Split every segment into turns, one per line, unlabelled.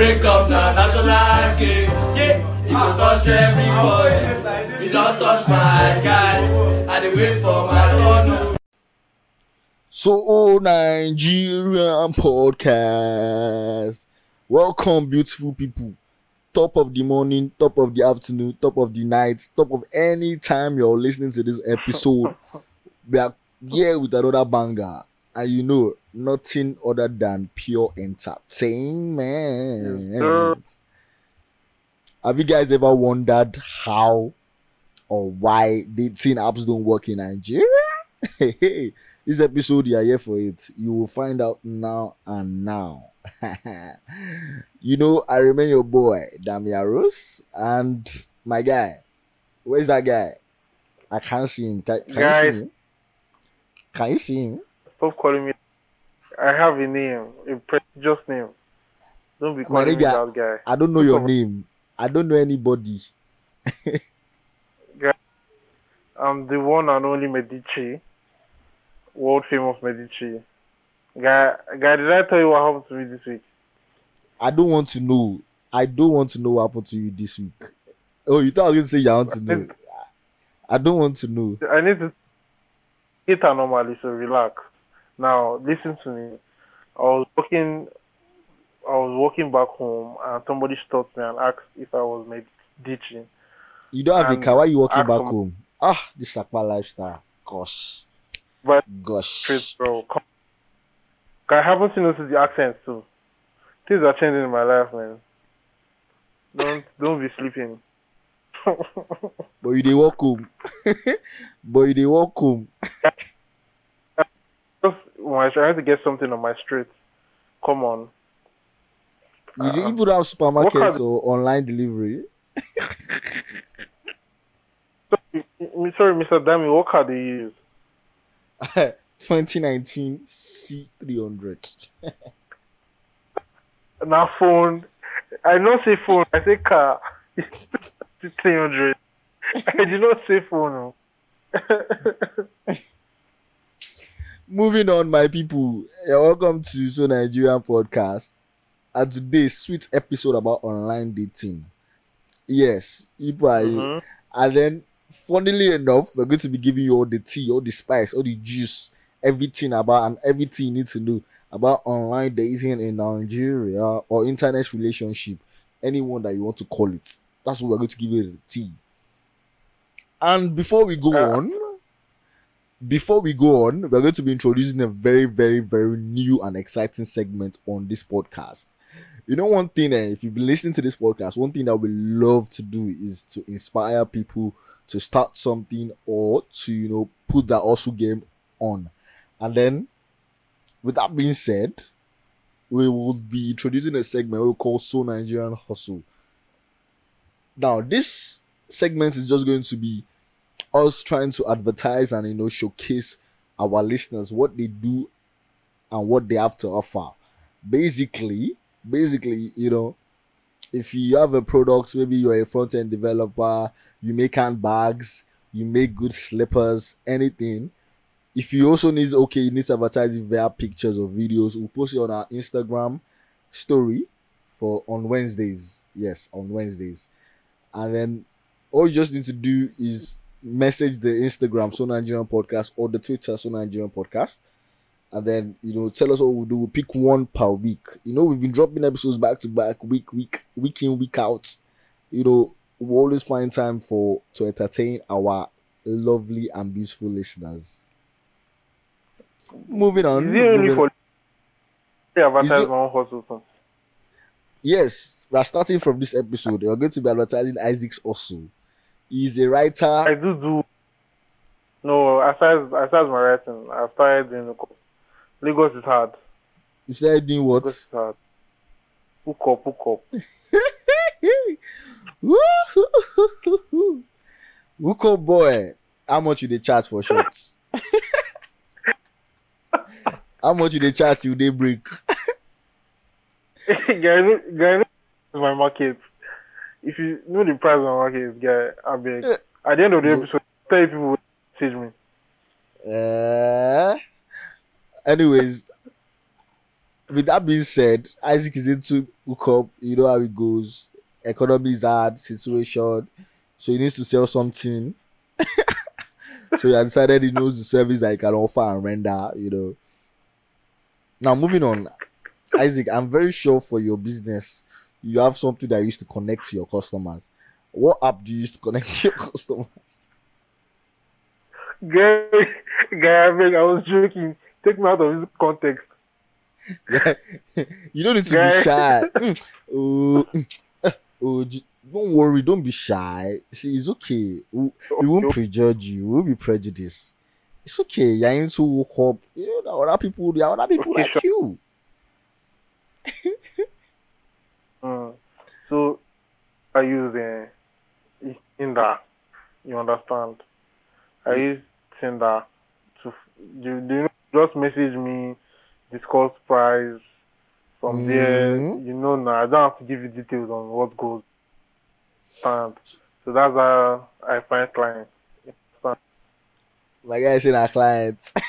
break up na national game. You go touch everybody. You don't touch my guy. I dey wait for my turn.
So, oh, Nigerian podcast. Welcome, beautiful people. Top of the morning, top of the afternoon, top of the night, top of any time you're listening to this episode. we are here with another banger. And you know, nothing other than pure entertainment. Have you guys ever wondered how or why dating apps don't work in Nigeria? this episode you are here for it. You will find out now and now. you know, I remain your boy Damiaros and my guy. Where's that guy? I can't see him. Can, can you see him? Can you see him?
Stop calling me. I have a name, a prestigious name. Don't be calling me that guy.
I don't know your name. I don't know anybody.
I'm the one and only Medici, world famous Medici. Guy, guy, did I tell you what happened to me this week?
I don't want to know. I don't want to know what happened to you this week. Oh, you thought I was going to say you want to know. I don't want to know.
I need to get normally, so relax. Now, listen to me. I was walking, I was walking back home, and somebody stopped me and asked if I was maybe ditching.
You don't have a car. Why you walking back home? Ah, this Sakpa lifestyle. Gosh.
But
Gosh.
Straight, bro. I haven't seen notice the accents too. Things are changing in my life, man. Don't don't be sleeping.
But you they walk home. but you they walk home.
When I'm trying to get something on my street. Come on.
You, uh, do- you put out supermarkets
kind-
or online delivery.
M- Sorry, Mr. Dami, what car do you use?
2019 C300.
Now phone. I don't say phone. I say car. It's 300. I did not say phone. Oh.
Moving on, my people. Welcome to So Nigerian Podcast. And today's sweet episode about online dating. Yes, people are
Mhm.
And then, funnily enough, we're going to be giving you all the tea, all the spice, all the juice, everything about and everything you need to know about online dating in Nigeria or internet relationship, anyone that you want to call it. That's what we're going to give you the tea. And before we go
Uh,
on, before we go on, we're going to be introducing a very, very, very new and exciting segment on this podcast. You know, one thing, eh, if you've been listening to this podcast, one thing that we love to do is to inspire people to start something or to, you know, put that also game on. And then, with that being said, we will be introducing a segment we call So Nigerian Hustle. Now, this segment is just going to be us trying to advertise and, you know, showcase our listeners what they do and what they have to offer. Basically, basically, you know, if you have a product, maybe you're a front end developer, you make handbags, you make good slippers, anything. If you also need, okay, you need to advertise via pictures or videos, we'll post it on our Instagram story for on Wednesdays. Yes, on Wednesdays. And then all you just need to do is message the Instagram So Nigerian Podcast or the Twitter So Nigerian Podcast and then you know tell us what we'll do. We'll pick one per week. You know, we've been dropping episodes back to back, week, week, week in, week out. You know, we always find time for to entertain our lovely and beautiful listeners. Moving on.
Is it only for the
Is it-
my own hustle?
yes, we're starting from this episode. We're going to be advertising Isaac's also. He's a writer.
I do do. No, aside aside my writing, I started course. Lagos is hard.
You said doing what?
Lagos is hard. Hook up, hook up.
Wuko boy, how much you they charge for shots? how much you they charge till they break?
guy, know- guy, know is my market. If you know the price of my market, guy, I beg. At the end of the episode, tell people message me.
Uh, anyways, with that being said, Isaac is into hookup. You know how it goes. Economy is hard situation, so he needs to sell something. so he has decided he knows the service that he can offer and render. You know. Now moving on, Isaac. I'm very sure for your business, you have something that used to connect to your customers. What app do you use to connect to your customers?
Guy, guy, I mean, I was joking. Take me out of this context.
you don't need to
Guy.
be shy. Mm, oh, mm, eh, oh, don't worry, don't be shy. See, it's okay. We, we won't prejudge you. We won't be prejudiced. It's okay. You're into woke up. You know, there are other people. There are other people
Okay,
like you.
Mm. So I use uh, Tinder. You understand? I use Tinder to f- do, do you know, just message me, discuss price. From there,
Mhm.
you know, now I don't have to give you details on what goes. And so that's how I find clients.
Like I said, our clients.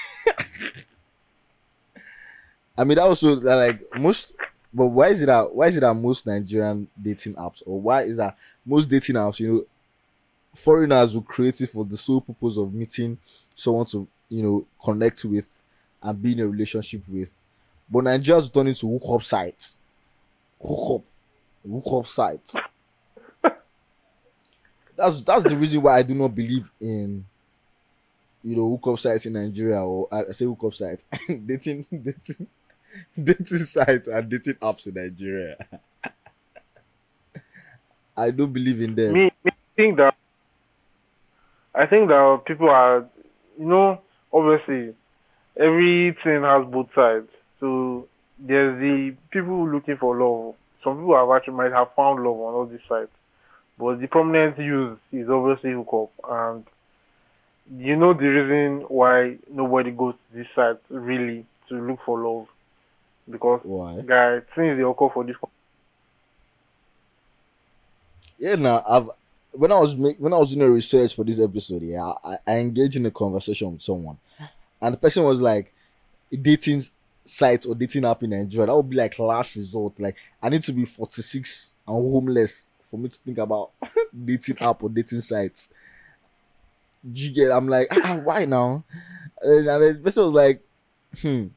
I mean, that also like most. But why is it that why is it that most Nigerian dating apps or why is that most dating apps, you know, foreigners will create it for the sole purpose of meeting someone to you know connect with and be in a relationship with, but Nigerians turn into hookup sites, hookup, hookup sites. that's that's the reason why I do not believe in you know hookup sites in Nigeria or I I say hookup sites dating dating dating sites and dating apps in Nigeria. I don't believe in them.
me, me think that I think that people are, you know, obviously everything has both sides. So there's the people looking for love. Some people have actually might have found love on all these sites, but the prominent use is obviously hookup. And you know the reason why nobody goes to this site really to look for love because
Why?
guys, things they occur for this
Yeah, now I've when I was make, when I was doing a research for this episode, yeah, I, I engaged in a conversation with someone, and the person was like, dating site or dating app in Nigeria that would be like last resort. Like I need to be forty six and homeless for me to think about dating app or dating sites." Do you get? I'm like, ah, why now? And then the person was like, hmm.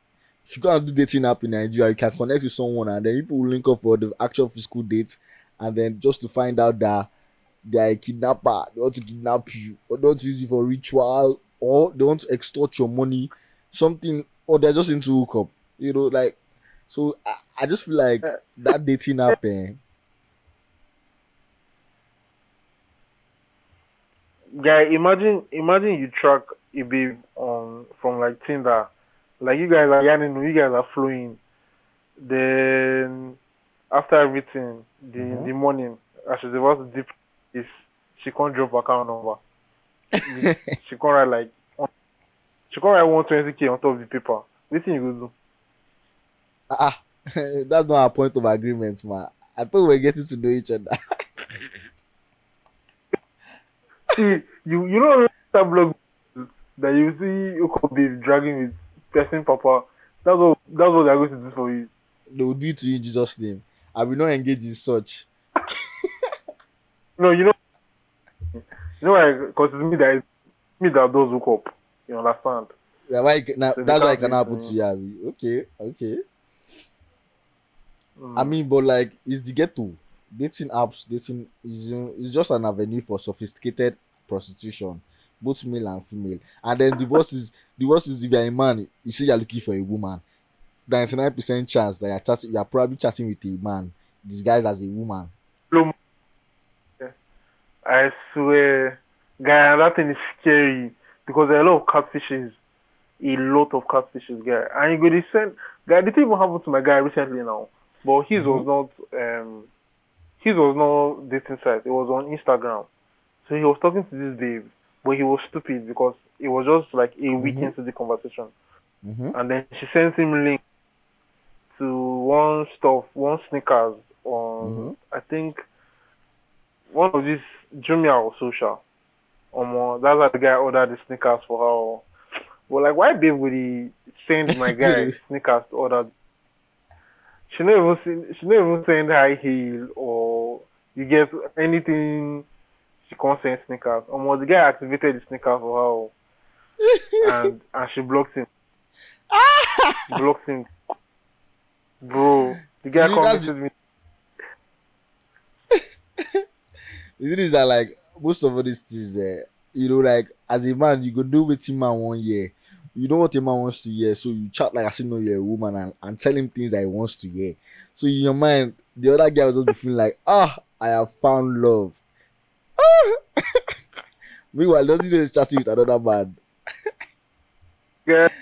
If you go and do dating app in Nigeria, you can connect with someone and then people will link up for the actual physical date and then just to find out that they are a kidnapper, they want to kidnap you, or to use you for ritual, or they want to extort your money, something, or they're just into hookup, you know, like. So I, I just feel like that dating app, eh,
guy imagine imagine you track a babe on from like tinder like you guys are yarning you guys are flowing then after everything the
Mhm.
the morning as about to dip is she can't drop account number she can't write like she can't write 120k on top of the paper what you go do
ah, that's not our point of agreement, man. I thought we were getting to know each other.
see you you know that blog that you see you could be dragging with person papa that's what that's what they're going to do for you
they will do it to you in Jesus' name. I will not engage in such.
No, you know, you know why? Because it's me that is me that does hook up. You understand?
Yeah, why, now,
So
that's why it
can't
can happen
to
you. Abi. Okay, okay.
Mm.
I mean, but like, it's the ghetto. Dating apps, dating is it's just an avenue for sophisticated prostitution, both male and female. And then the worst is the worst is if you're a man, you say you're looking for a woman. Ninety nine percent chance that you're chatting, you're probably chatting with a man disguised as a woman.
I swear, guy, that thing is scary because there are a lot of catfishes, a lot of catfishes, guy. And you go to send, guy. The thing even happened to my guy recently now, but his was not, um, his was not dating site. It was on Instagram. So he was talking to this babe, but he was stupid because it was just like a week
Mhm.
into the conversation.
Mm-hmm.
and then she sent him link to one stuff, one sneakers on
Mhm.
I think one of these Jumia or social. Um, that's how the guy ordered the sneakers for her. But like, why babe would he send my guy sneakers to order? she never even she never even send high heel or you get anything she can't send sneakers. Almost the guy activated the sneakers for her and and she blocked him. blocked him. Bro, the guy
see,
me.
The thing is that like most of all these things, uh, you know, like as a man, you go do with him man one year. You know what a man wants to hear, so you chat like I still know you're a woman and, and tell him things that he wants to hear. So in your mind, the other guy will just be feeling like, ah, I have found love. Meanwhile, doesn't know he's chatting with another man.
Yeah.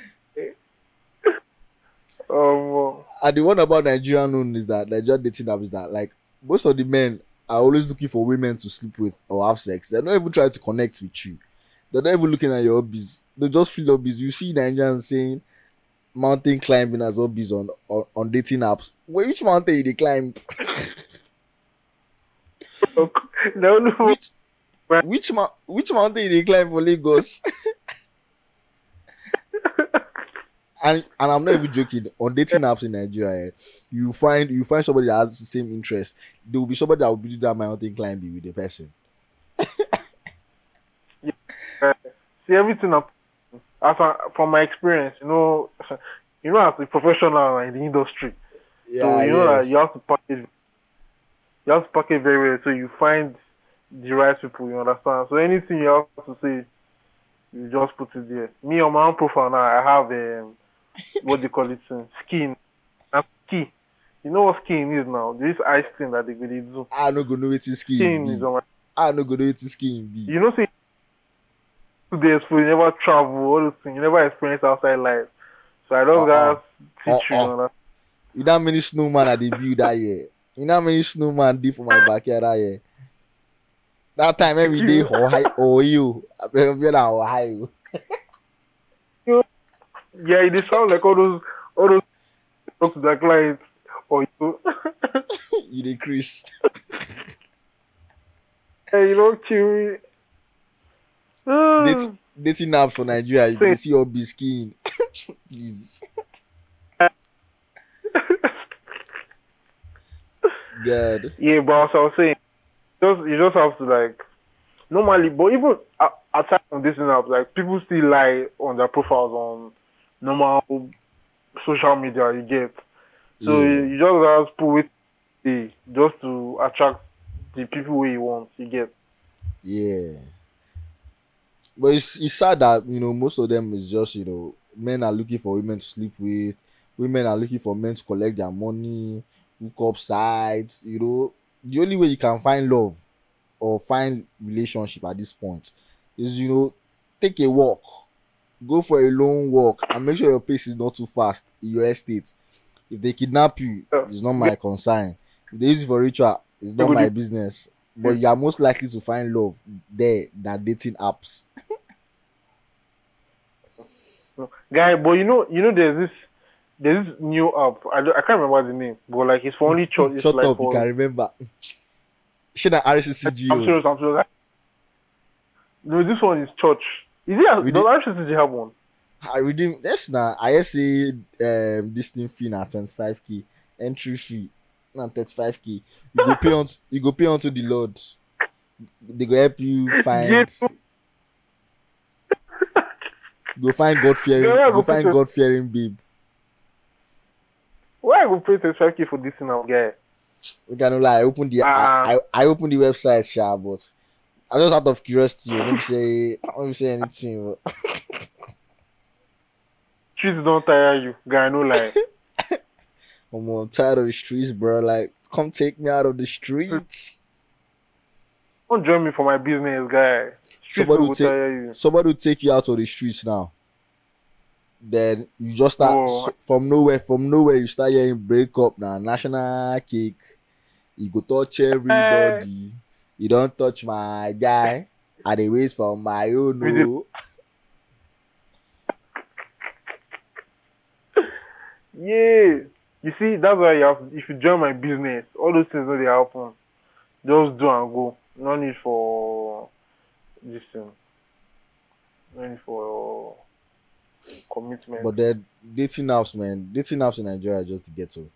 Um,
And the one about Nigerian known is that Nigerian dating app is that like most of the men are always looking for women to sleep with or have sex. They're not even trying to connect with you. They're not even looking at your hobbies. They just feel hobbies. You see Nigerians saying mountain climbing as hobbies on on, on dating apps. Wait, which mountain you they climb?
no, no.
Which which mou- which mountain you they climb for Lagos? and and I'm not even joking. On dating apps in Nigeria, eh, you find you find somebody that has the same interest. There will be somebody that will do that mountain climbing with the person.
See everything up. As a, from my experience, you know, you know, as a professional in the industry, so you know that you have to package, you have to package very well, so you find the right people. You understand? So anything you have to say, you just put it there. Me on my own profile now, I have um, what they call it, um, skin, and ski. You know what skiing is now? This ice cream that they really do.
I no go know what skiing
Skiing is
be.
on my
I no go know what skiing be.
you know, say two days for you never travel, all those things, you never experience outside life. So I don't
Uh-uh.
guys teach you,
Uh-uh.
you know.
You know how many snowman I dey build that year? You know how many snowman dey for my backyard that year? That time every day Ohio, Ohio, Ohio.
Yeah, it sound like all those, all those talk to the clients or you,
Chris.
hey, you know, chewy.
Date, dating apps for Nigeria, you can see all be skiing. God.
Yeah, but as I was saying, just you just have to like normally, but even times on this app, like people still lie on their profiles on normal social media. You get so
Yeah.
you, you just have to put it just to attract the people where you want. You get
Yeah. But it's, it's sad that, you know, most of them is just, you know, men are looking for women to sleep with, women are looking for men to collect their money, hook up sites, you know. The only way you can find love or find relationship at this point is, you know, take a walk, go for a long walk, and make sure your pace is not too fast in your estate. If they kidnap you, it's not my concern. If they use it for ritual, it's not my
you-
business. But you are most likely to find love there than dating apps.
guy, but you know, you know, there's this. There's this new app. I, don't, I can't remember the name, but like it's for only church.
Shut
like
up, you can remember. Should I
I'm oh.
RCCG?
serious. I'm serious. No, this one is church. Is it?
Uh,
Does
did-
RCCG have one?
Ah, I redeem. Yes, now I say um this thing fee na twenty five k entry fee na thirty five k. You go pay on. You go pay onto the Lord. They go help you find. Go find God fearing. Go find God fearing babe.
Why I go pay 25k for this now, guy?
We can lie. I open the.
Ah.
I, I I open the website, sha, but I just out of curiosity. Let me say. Me say anything. But
Streets don't tire you, guy. No lie.
I'm uh, tired of the streets, bro. Like, come take me out of the streets.
don't join me for my business, guy. Streets
Somebody
will
will take
you.
somebody will take you out of the streets now. Then you just start
Oh.
from nowhere, from nowhere you start hearing break up now. National cake. You go touch everybody. You don't touch my guy. I dey wait for my own. Oh.
Yeah. You see, that's why you have. If you join my business, all those things that they happen, just do and go. No need for this thing. No need for commitment.
But then dating apps, man, dating apps in Nigeria are just get ghetto.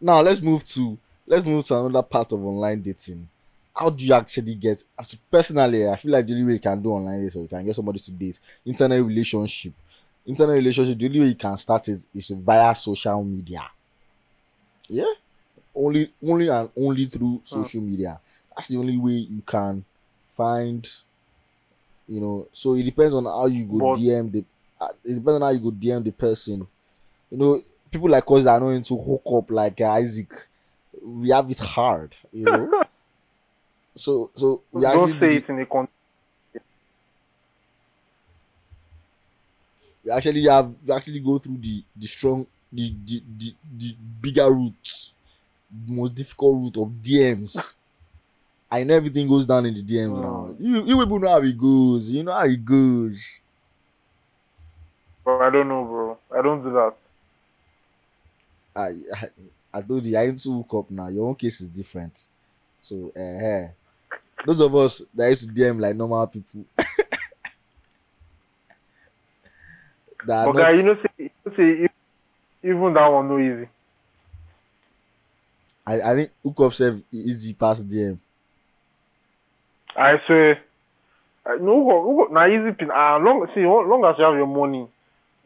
now let's move to let's move to another part of online dating. How do you actually get personally? I feel like the only way you can do online dating, you can get somebody to date internet relationship. Internet relationship, the only way you can start is, is via social media. Yeah, only only and only through social media. That's the only way you can find. You know, so it depends on how you go
But-
DM the. Uh, it depends on how you go DM the person. You know, people like us that are not into hook up like uh, Isaac, we have it hard. You know. so so we
Don't
actually
say it in a con-
we actually have we actually go through the the strong the the the, the bigger route the most difficult route of dms i know everything goes down in the dms now
Mm.
you you people know how it goes you know how it goes
But I don't know, bro. I don't do that.
i i, I told you i into hook up now your own case is different so uh, those of us that used to dm like normal people that
guy,
not-
you know, say, you if- even that one no easy.
I, I think hookup self easy pass DM.
I swear. I, no, hook up- hook up- na easy pin. Ah, long see, long as you have your money,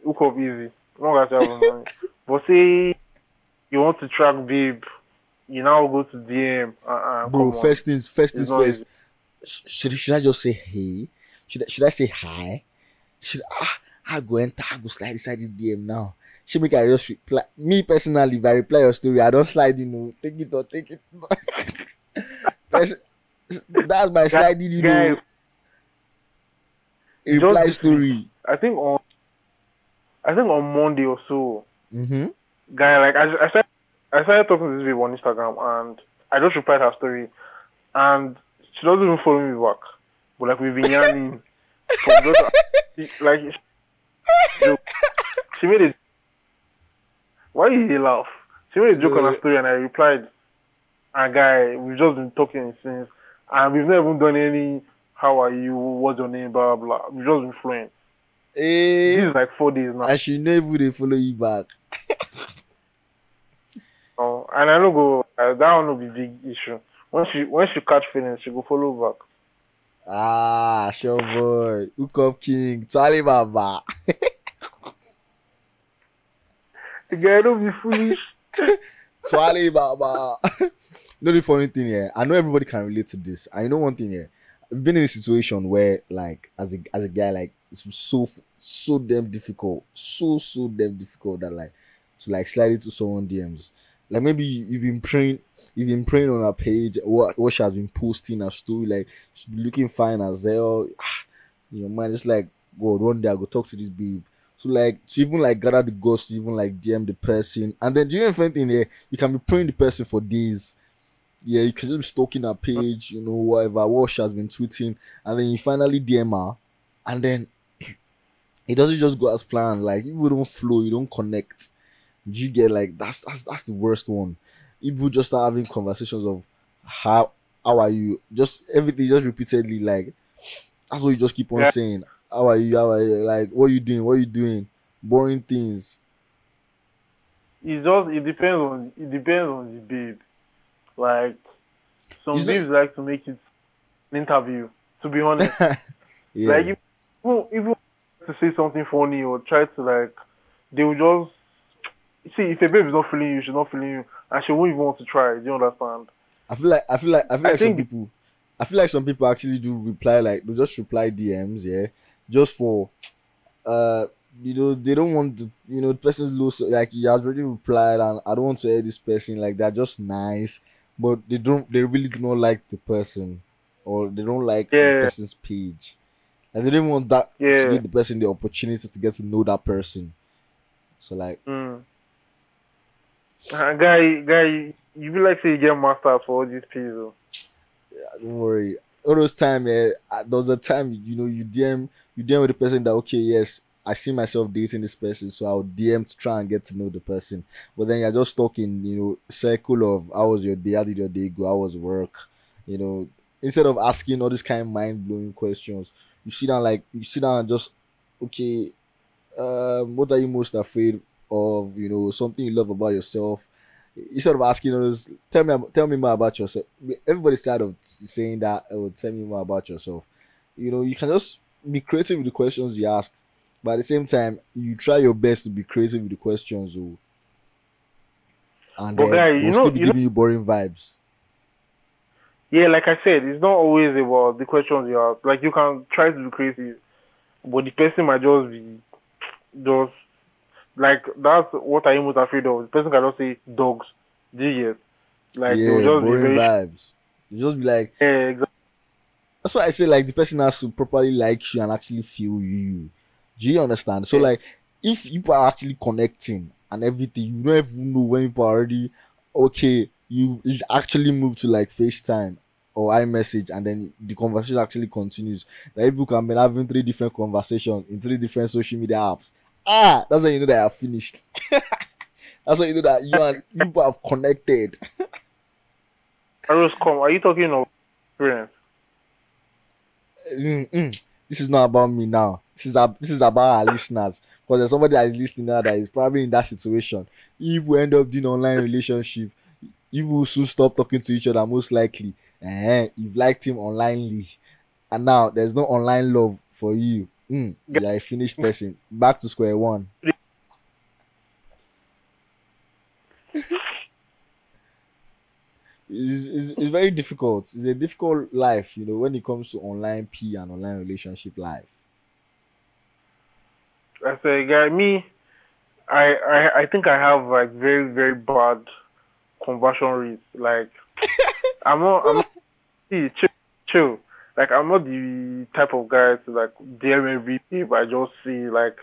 hook up easy. Long as you have your money. But say you want to track babe, you now go to DM. Uh, uh,
Bro,
come on.
first things first
It's
things first.
easy.
Should should I just say hey? Should I, should I say hi? Should ah I go enter I go slide inside this DM now? She make I just reply me personally if I reply your story, I don't slide you know, take it or take it. Pers- That's my sliding, you know. Reply story.
I think on, I think on Monday or so,
Mm-hmm.
guy like I, I started I started talking to this babe on Instagram and I just replied her story and she doesn't even follow me back. But like we've been yarning from just like she, joke. she made it why did he laugh? She made a joke on her story and I replied and guy, we've just been talking since and we've never even done any how are you, what's your name, blah blah blah. We've just been flowing. This
Hey,
is like four days now.
and she never they follow you back.
Oh, and I don't go. Uh, that one will be big issue. When she when she catch feelings, she go follow back.
Ah, sure boy. Hook up king. Charlie Baba.
The guy don't be foolish.
Swally Baba. know the funny thing here? I know everybody can relate to this. I know one thing here. I've been in a situation where, like, as a as a guy, like, it's so so damn difficult, so so damn difficult that like to like slide into someone DMs. Like maybe you- you've been praying, you've been praying on her page, what what she has been posting her story, like she's looking fine as hell. Ah, In your mind, it's like, God, one day I go talk to this babe. So like to even like gather the ghost, even like DM the person, and then do you know anything here? You can be praying the person for days. Yeah, you can just be stalking her page, you know, whatever, what she has been tweeting, and then you finally DM her, and then it doesn't just go as planned. Like you don't flow, you don't connect. You get like that's that's that's the worst one. People just start having conversations of how how are you? Just everything just repeatedly like that's what you just keep on
Yeah.
saying. How are you? How are you? Like what are you doing? What are you doing? Boring things.
It just it depends on it depends on the babe. Like some
it-
babes like to make it an interview. To be honest,
Yeah.
like if even even to say something funny or try to like, they will just see if a babe is not feeling you, she's not feeling you, and she won't even want to try. Do you understand?
I feel like I feel like I feel
I
like some people I feel like some people actually do reply like they just reply DMs, yeah, just for uh you know they don't want the you know the person's low so, like you already replied and I don't want to hear this person like they're just nice, but they don't they really do not like the person or they don't like the person's page. And they didn't want that to give the person the opportunity to get to know that person. So like
Mm. Uh, guy, guy, you be like say you get masters for all these people.
yeah, don't worry. All those time, yeah, uh, there was a time you know you DM you DM with the person that okay, yes, I see myself dating this person, so I'll DM to try and get to know the person. But then you're just talking, you know, circle of how was your day, how did your day go, how was work, you know, instead of asking all these kind of mind blowing questions, you sit down like you sit down and just okay, um, what are you most afraid of? You know, something you love about yourself. instead of asking us, tell me tell me more about yourself. Everybody's tired of saying that. Oh, tell me more about yourself. You know, you can just be creative with the questions you ask, but at the same time, you try your best to be creative with the questions. Oh, and
But
then
guy,
they'll
you know-
still be
you know-
giving you boring vibes.
Yeah, like I said, it's not always about the questions you ask. Like you can try to be creative, but the person might just be just like that's what I'm most afraid of. The person can just say dogs. Do you get? Like
yeah,
just be
boring
very
vibes. You just be like,
yeah, exactly.
That's why I say like the person has to properly like you and actually feel you. Do you understand? So like if people are actually connecting and everything, you don't even know when people are already okay, you actually move to like FaceTime or iMessage and then the conversation actually continues. Like people can be having three different conversations in three different social media apps. Ah, that's when you know that you're finished. that's when you know that you and people have connected.
Arrows come. Are you talking of experience?
Mm, mm. this is not about me now. This is this is about our listeners. Because there's somebody that is listening now that is probably in that situation. If we end up doing online relationship, you will soon stop talking to each other. Most likely, eh, you've liked him onlinely, and now there's no online love for you. Mm, you are a finished person. Back to square one. It's, it's, it's very difficult. It's a difficult life, you know, when it comes to online P and online relationship life.
I say, guy, me, I, I, I think I have like very, very bad conversion rates. Like, I'm not, I'm not, see, chill, chill. Like, I'm not the type of guy to like DM everything, but I just see like,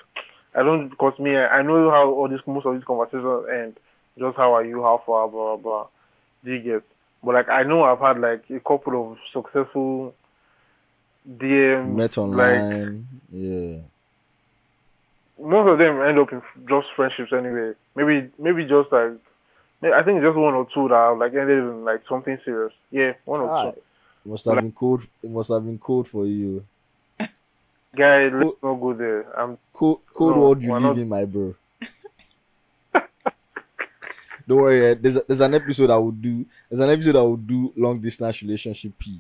I don't, because me, I, I know how all this, most of these conversations end. Just how are you, how far, blah, blah, blah. Do you get? But like, I know I've had like a couple of successful DMs.
Met
like,
online. yeah.
Most of them end up in just friendships anyway. Maybe maybe just like I think just one or two that have like ended in like something serious. Yeah, one or
Ah,
two.
it must have been cold. It must have been cold for you.
Guy, let's not go there. I'm
Cold, cold
No,
world you live
not-
in, my bro. Don't worry. eh, There's a, there's an episode I will do. There's an episode I will do long distance relationship P.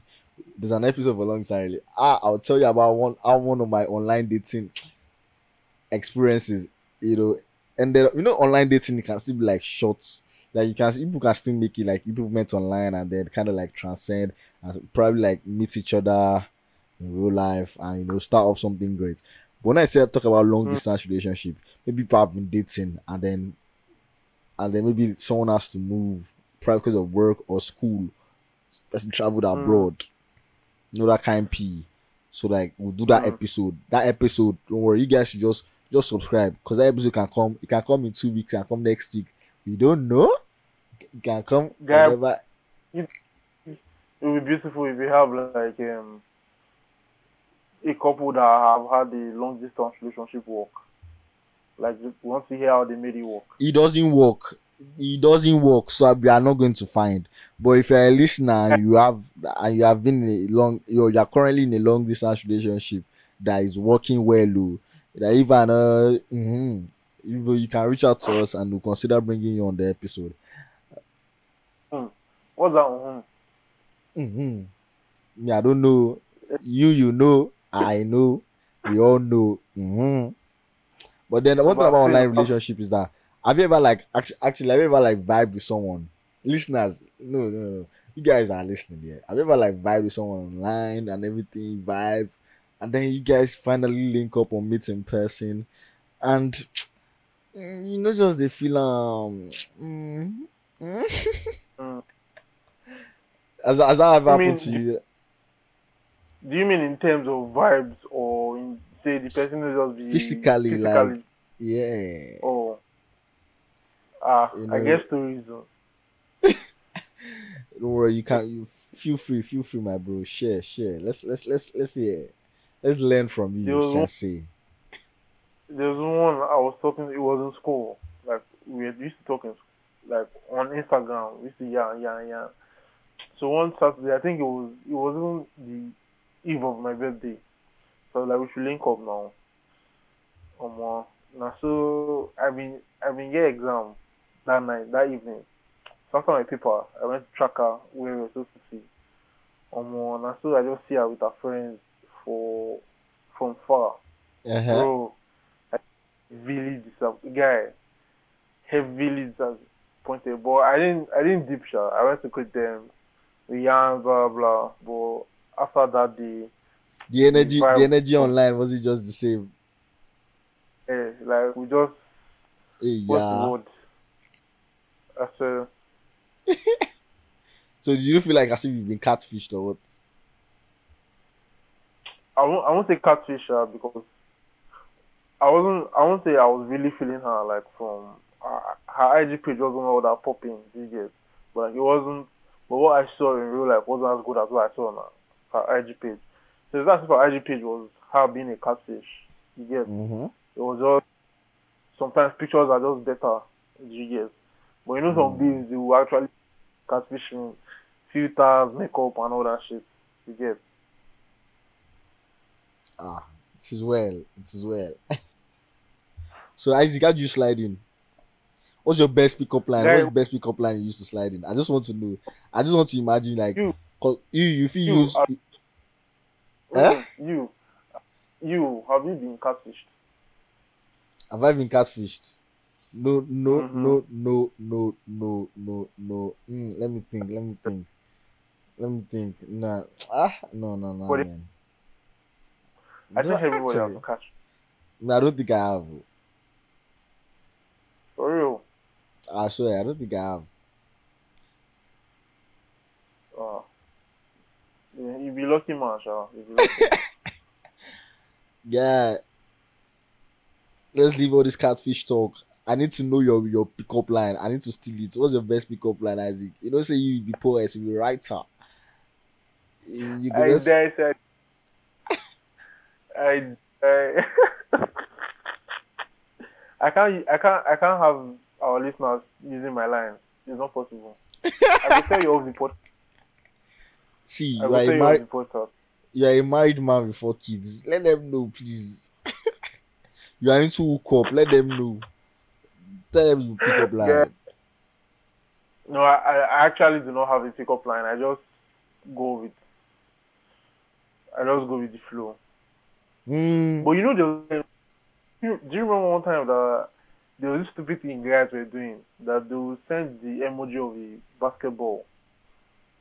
There's an episode for long distance. Ah, I'll tell you about one. How one of my online dating experiences. You know, and then you know online dating it can still be like short. Like you can people can still make it like people met online and then kind of like transcend and probably like meet each other in real life and you know start off something great. But when I say talk about long
Mm.
distance relationship, maybe people have been dating and then and then maybe someone has to move probably because of work or school. Person traveled
Mm.
abroad. You know that kind P. So like we'll do that
Mm.
episode. That episode, don't worry, you guys should just just subscribe because that episode can come. It can come in two weeks. Can come next week. We don't know. It can come
Guy-
whenever.
it would be beautiful if we have like um a couple that have had a long distance relationship work. Like want to hear how they made it work.
it doesn't work. It doesn't work, so we are not going to find. But if you're a listener and you have and you have been in a long, you're, you're currently in a long distance relationship that is working well, that even uh, mhm, you, you can reach out to us and we'll consider bringing you on the episode.
What's that? Mhm.
hmm Me, I don't know. You, you know. I know. We all know. hmm But then one thing about online relationship is that have you ever like actually, actually have you ever like vibe with someone? Listeners, no, no, no. You guys are listening here. Have you ever like vibe with someone online and everything vibe, and then you guys finally link up or meet in person, and mm, you know just they feel um. mm, mm.
Mm.
Has, has that ever happened
mean,
to you?
Do you mean in terms of vibes or in say the person will just be
Physically, like- Yeah.
oh ah
You
I guess stories though.
Don't worry, you can you feel free, feel free, my bro. Share, share. Let's let's let's let's hear. Let's learn from you,
There was one-
Sensei.
There's one I was talking. It was in school. Like we used to talk in, like on Instagram. We used to yeah yeah yeah. So one Saturday, I think it was it was even the eve of my birthday. So like we should link up now. Um, uh, now so I been I been get exam that night that evening. so after my paper, I went to track her where we were supposed to see. Um, and I saw I just see her with her friends for from far.
Uh-huh.
Bro, I really disappointed. Guy, heavily disappointed. But I didn't, I didn't deep shot. I went to quit them. We yarn, blah blah. But after that day,
The energy,
Vibe.
the energy online was it just the same?
eh, like we just
Hey,
what's
yeah.
the word? I said,
So did you feel like as if you've been catfished or what?
I won't, I won't say catfish her because I wasn't. I won't say I was really feeling her like from uh, her IG page wasn't all that popping. You get, but it wasn't. But what I saw in real life wasn't as good as what I saw on her, her IG page. So that's if her IG page was her being a catfish. You get.
Mm-hmm.
It was just sometimes pictures are just better. You get. But you know some bees they will actually catfishing filters, makeup, and all that shit. You get.
Ah, it is well. It is well. so Isaac, how do you slide in? What's your best pickup line?
Guy-
What's the best pickup line you used to slide in? I just want to know. I just want to imagine like
You.
'cause you you if you
You
use
are-
Eh?
You, you have you been catfished?
have I been catfished? No, no,
Mhm.
no, no, no, no, no, no. Mm, let me think. Let me think. Let me think. Nah. Ah, no, no, no,
What
man.
I
No,
think everybody has
actually,
catch.
no, I don't think I have.
For real.
I swear, I don't think I have.
Oh. Yeah, you be lucky, man, Sha. You be lucky.
Yeah. Let's leave all this catfish talk. I need to know your your pickup line. I need to steal it. What's your best pickup line, Isaac? You don't say you be poet, you be writer. You, you go
I
just-
dare say. I, I, I can't, I can't, I can't have our listeners using my line. It's not possible. I will tell you off the podcast.
see you are, a
you
married
the podcast.
you are a married man before kids. Let them know, please. you are into hook up. Let them know. Tell them you pick up line.
Yeah. No, I, I actually do not have a pickup line. I just go with, I just go with the flow.
Mm.
But you know, there you, do you remember one time that there was this stupid thing guys were doing that they would send the emoji of the basketball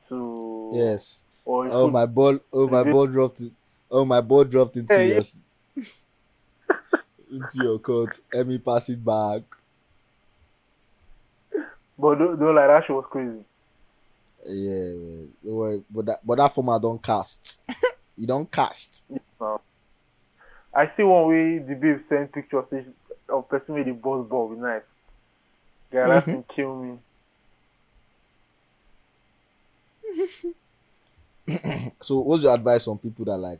to
Yes.
or
Oh my ball! Oh my ball dropped. It. Oh my ball dropped into
Yeah, yeah.
your into your court. Let me pass it back.
but don't, don't like that shit was crazy.
Yeah, man. Don't worry. But that but that format don't cast. you don't cast.
Now, I see one way the babe send pictures of person with the boss ball with knife. Guy, that can kill me.
So what's your advice on people that like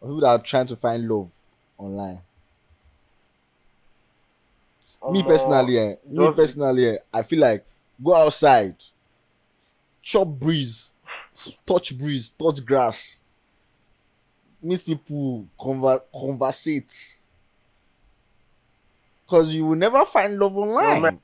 on people that are trying to find love online? me
Omo,
personally, eh, me personally, eh, I feel like go outside, chop breeze, touch breeze, touch grass, meet people, conver- conversate. Cause you will never find love online.
man.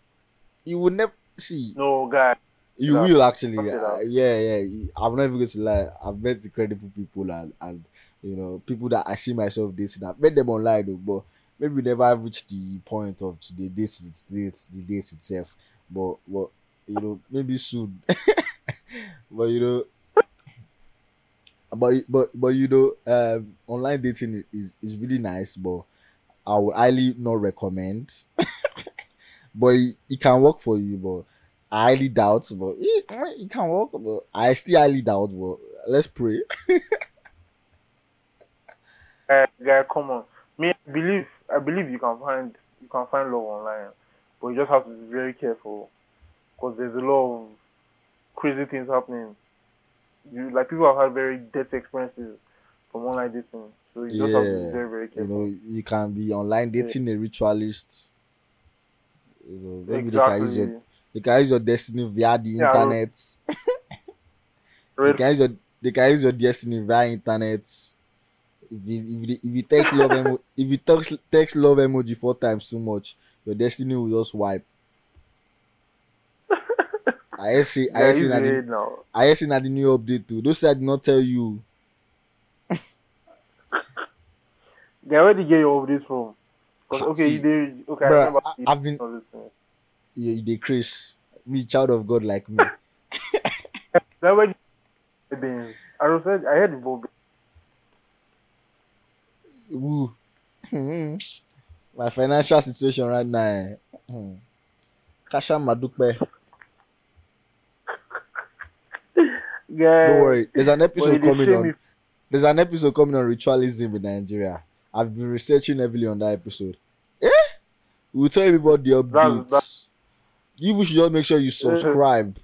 you will never see.
No, guy.
You
Yeah.
will actually. Uh, yeah, yeah. I'm not even going to lie. I've met incredible people and, and you know people that I see myself dating. I've met them online though, but maybe never have reached the point of the date it date the date itself. But but you know maybe soon. but you know. But but but you know um online dating is is really nice, but I would highly not recommend. but it, it can work for you, but I highly doubt, but it, it can work. But I still highly doubt. But let's pray.
Guy, guy, come on. Me, I believe, I believe you can find, you can find love online, but you just have to be very careful, because there's a lot of crazy things happening. You like people have had very death experiences from online dating, so you just have to be very, very careful.
You know, you can be online dating a ritualist. You know, maybe they can use your they can use your destiny via the
Yeah,
internet. They can use your they can use your destiny via internet. If you if you, if you text love emo, if you text text love emoji four times too much, your destiny will just wipe. I see.
Yeah,
I
he's
see. Na the. I see. Na the new update too. Those I did not tell you.
Yeah, where did you get your updates from? 'Cause, okay,
see,
you did. Okay, I
bruh,
remember.
I- I've been-
things.
You, they Chris, me child of God like me.
That did been? I was said I heard the Bob.
Woo. My financial situation right now. eh, hmm. Kasha Madupe.
Yeah.
Don't worry. There's an episode coming on. There's an episode coming on ritualism in Nigeria. I've been researching heavily on that episode. Eh? We'll tell you about the updates.
That's-
You should just make sure you subscribe.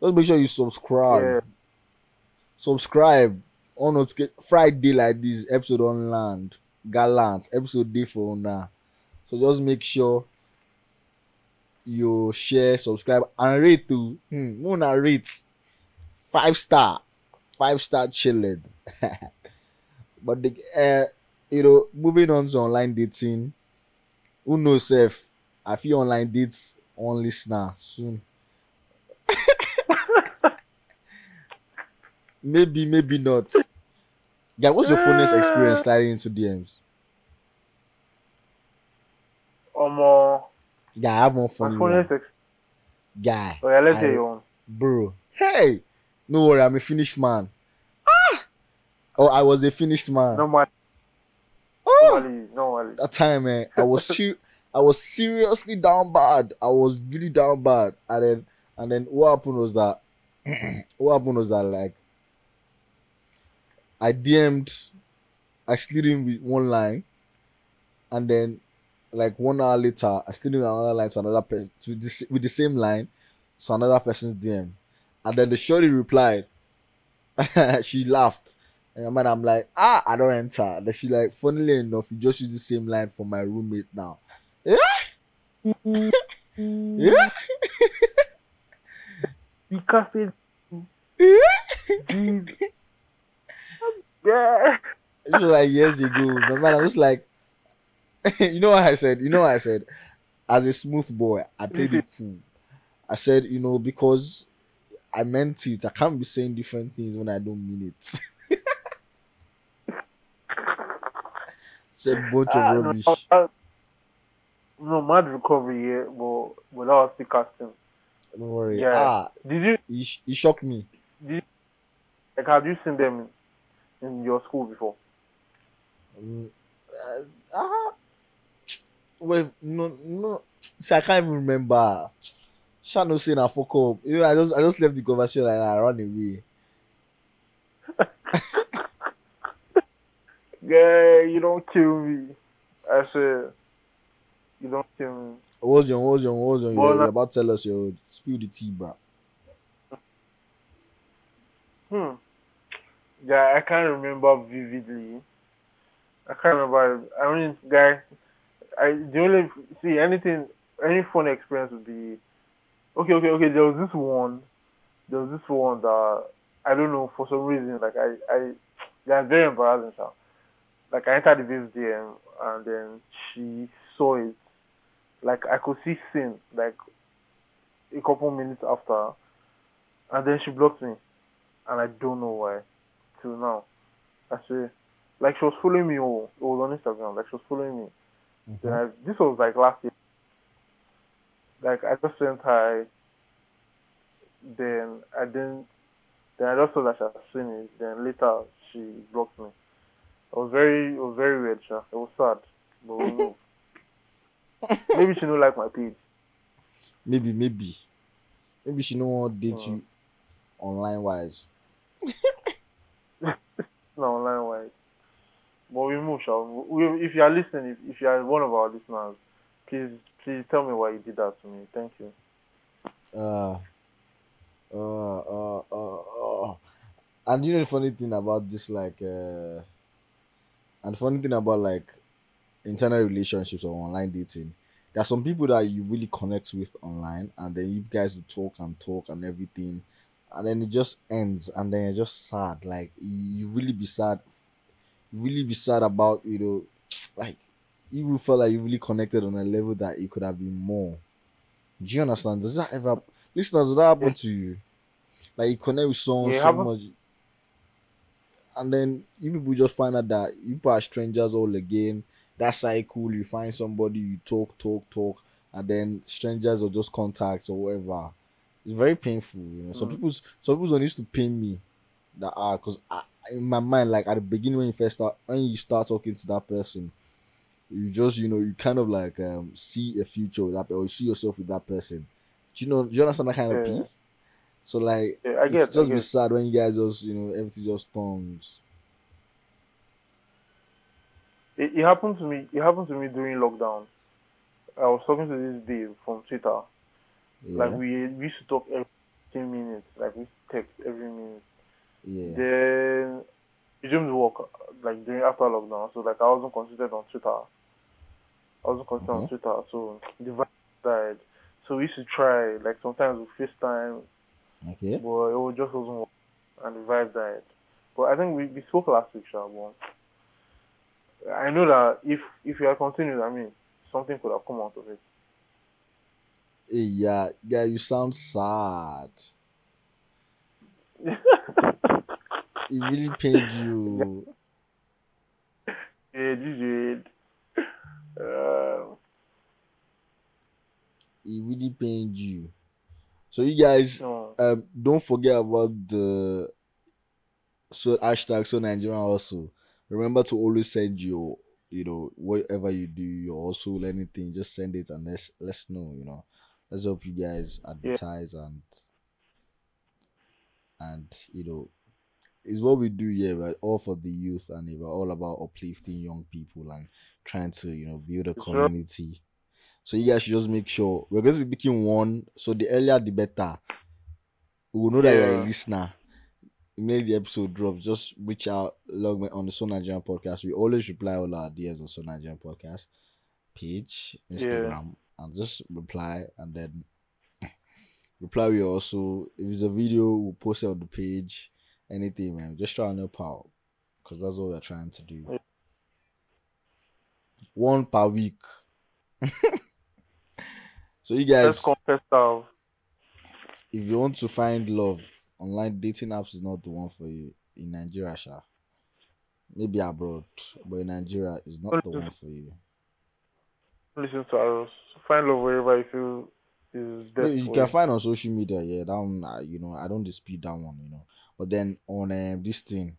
Just make sure you subscribe.
Yeah.
Subscribe on notification Friday like this episode on land. Gallant episode day for now. So just make sure you share, subscribe, and rate too. Hmm, no na rate. Five star. Five star chilling. but the uh, you know, moving on to online dating. Who knows if I feel online dates on listener soon. maybe, maybe not. Yeah, what's your funnest experience sliding into DMs?
Um,
Yeah, I have one
my
funny
phone
one.
Ex-
Guy,
oh yeah, let's
I-
hear your
bro. Hey, no worry, I'm a finished man. Ah! Oh, I was a finished man.
Normally,
oh,
normally, normally.
that time, man, I was ser- I was seriously down bad. I was really down bad, and then and then what happened was that what happened was that like I DM'd, I slid in with one line, and then like one hour later, I slid in with another line to another person to this with the same line, to another person's DM, and then the shorty replied. she laughed. And man, I'm like, ah, I don't enter. Then she like, funnily enough, you just use the same line for my roommate now. Yeah, yeah.
Because it's
Yeah. It was like years ago. My man, I was like, you know what I said? You know what I said? As a smooth boy, I played it cool. I said, you know, because I meant it. I can't be saying different things when I don't mean it. said bunch of
Ah, no,
rubbish.
uh, no, mad recovery here, but but that was still casting.
Don't worry.
yeah.
Ah,
Did you
sh- he shocked me.
like have you seen them in your school before?
Mm, uh, ah, well, no, no. See, I can't even remember. Sha no say na fuck up. You know, I just, I just left the conversation like that. I ran away.
Yeah, you don't kill me. I said, you don't kill me.
What was your, what was your, what was your? You're, you're about to tell us your spill the tea, bro.
Hmm. Yeah, I can't remember vividly. I can't remember. I mean, guy, I the only see anything, any fun experience would be. Okay, okay, okay. There was this one. There was this one that I don't know for some reason. Like I, I, that's very embarrassing. Sha. Like I entered the babe's DM and then she saw it. Like I could see sin. Like a couple minutes after, and then she blocked me and I don't know why. Till now, I say, like she was following me. Oh, it was on Instagram. Like she was following me. Mm-hmm. Then I, this was like last year. Like I just sent her. Then I didn't. Then I just saw that she had seen it. Then later she blocked me. It was very, it was very weird. Sha. It was sad, but we moved. Maybe she don't like my page.
Maybe, maybe, maybe she no want date
Mm.
you online wise.
No, online wise. But we move, Sha. We, if you are listening, if, if you are one of our listeners, please, please tell me why you did that to me. Thank you.
Uh, uh, uh, uh, uh. And you know the funny thing about this, like, uh, and funny thing about like internal relationships or online dating, there are some people that you really connect with online, and then you guys talk and talk and everything, and then it just ends, and then you're just sad. Like, you really be sad, really be sad about, you know, like, you will feel like you really connected on a level that it could have been more. Do you understand? Does that ever listeners, does that happen to you? Like you connect with someone
Yeah,
so much, and then you people just find out that you are strangers all again. That cycle, you find somebody, you talk, talk, talk, and then strangers or just contacts or whatever. It's very painful, you know. Some
Mm.
people's some people don't used to pain me that ah, because in my mind, like at the beginning when you first start when you start talking to that person, you just you know you kind of like um see a future with that or you see yourself with that person. Do you know? Do you understand that kind of
Yeah.
pee? So like
Yeah, I get,
it's just be sad when you guys just you know everything just turns.
It, it happened to me. It happened to me during lockdown. I was talking to this Dave from Twitter.
Yeah,
Like we, we used to talk every 15 minutes. Like we text every minute.
yeah,
Then resumed work like during after lockdown. So like I wasn't considered on Twitter. I wasn't considered on
Mhm.
Twitter. So the vibe died. So we used to try like sometimes we FaceTime,
okay.
but it just wasn't work, and the vibe died. But I think we, we spoke last week, Sha, but I know that if if we had continued, I mean, something could have come out of it.
Yeah, yeah, you sound sad. It really pained you.
Yeah, did. Uh,
It really pained you. So you guys
no.
um don't forget about the so hashtag so Nigerian also. Remember to always send your you know whatever you do, your hustle, anything, just send it and let's let's know, you know. Let's help you guys advertise and and you know it's what we do here, right? All for the youth and we're all about uplifting young people and trying to, you know, build a community. So you guys should just make sure we're going to be picking one. So the earlier the better. We will know that you're a listener. Immediately the episode drops, just reach out, log me on the So Nigerian podcast. We always reply all our DMs on So Nigerian podcast page, Instagram, and just reply and then reply. We also, if it's a video, we'll post it on the page. Anything, man. Just try and help out because that's what we're trying to do.
Yeah.
One per week. so you
Let's
guys,
confess now.
if you want to find love, online dating apps is not the one for you in Nigeria, Sha. Maybe abroad, but in Nigeria is not the one for you.
Listen to us. Find love wherever you feel is best
you
for
can
you.
find on social media, yeah. That one, uh, you know, I don't dispute that one, you know. But then on um, this thing,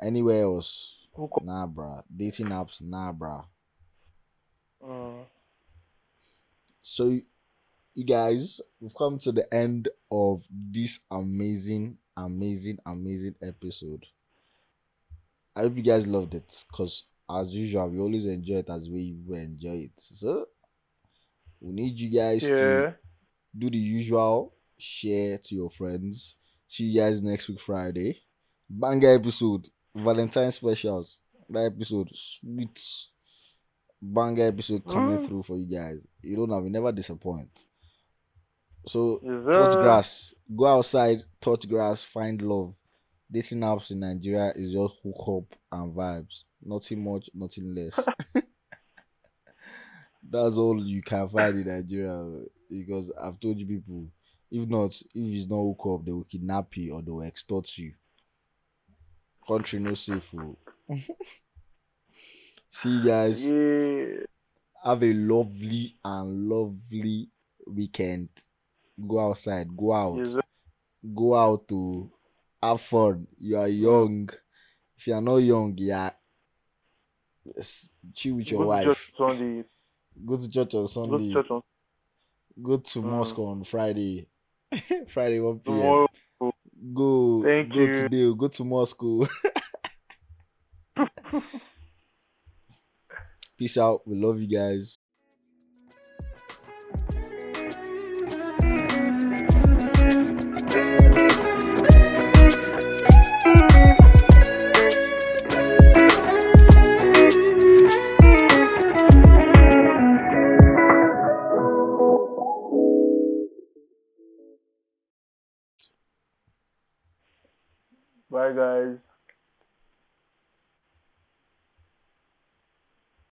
anywhere else, nah, bruh. Dating apps, nah, bruh.
Mm.
So, you guys, we've come to the end of this amazing, amazing, amazing episode. I hope you guys loved it because, as usual, we always enjoy it as we enjoy it. So, we need you guys to do the usual share to your friends see you guys next week friday banger episode valentine specials that episode sweet banger episode coming
Mm.
through for you guys. You don't know we never disappoint. So
Yes,
touch grass. Go outside touch grass find love. Dating apps in nigeria is just hook up and vibes. Nothing much nothing less. That's all you can find in Nigeria because I've told you people, if not, if it's not hook up, they will kidnap you or they will extort you. Country no safe. See you guys.
Yeah.
Have a lovely and lovely weekend. Go outside. Go out.
Yes.
Go out to have fun. You are young. If you are not young, yeah. Chill with your
Go to
wife.
church Sunday.
Go to church on
Go
Sunday.
to church on
go to
Mm.
on Friday. Friday 1 p.m.
tomorrow.
Go
Thank
go
you.
today. Go to Moscow. Peace out. We love you
guys.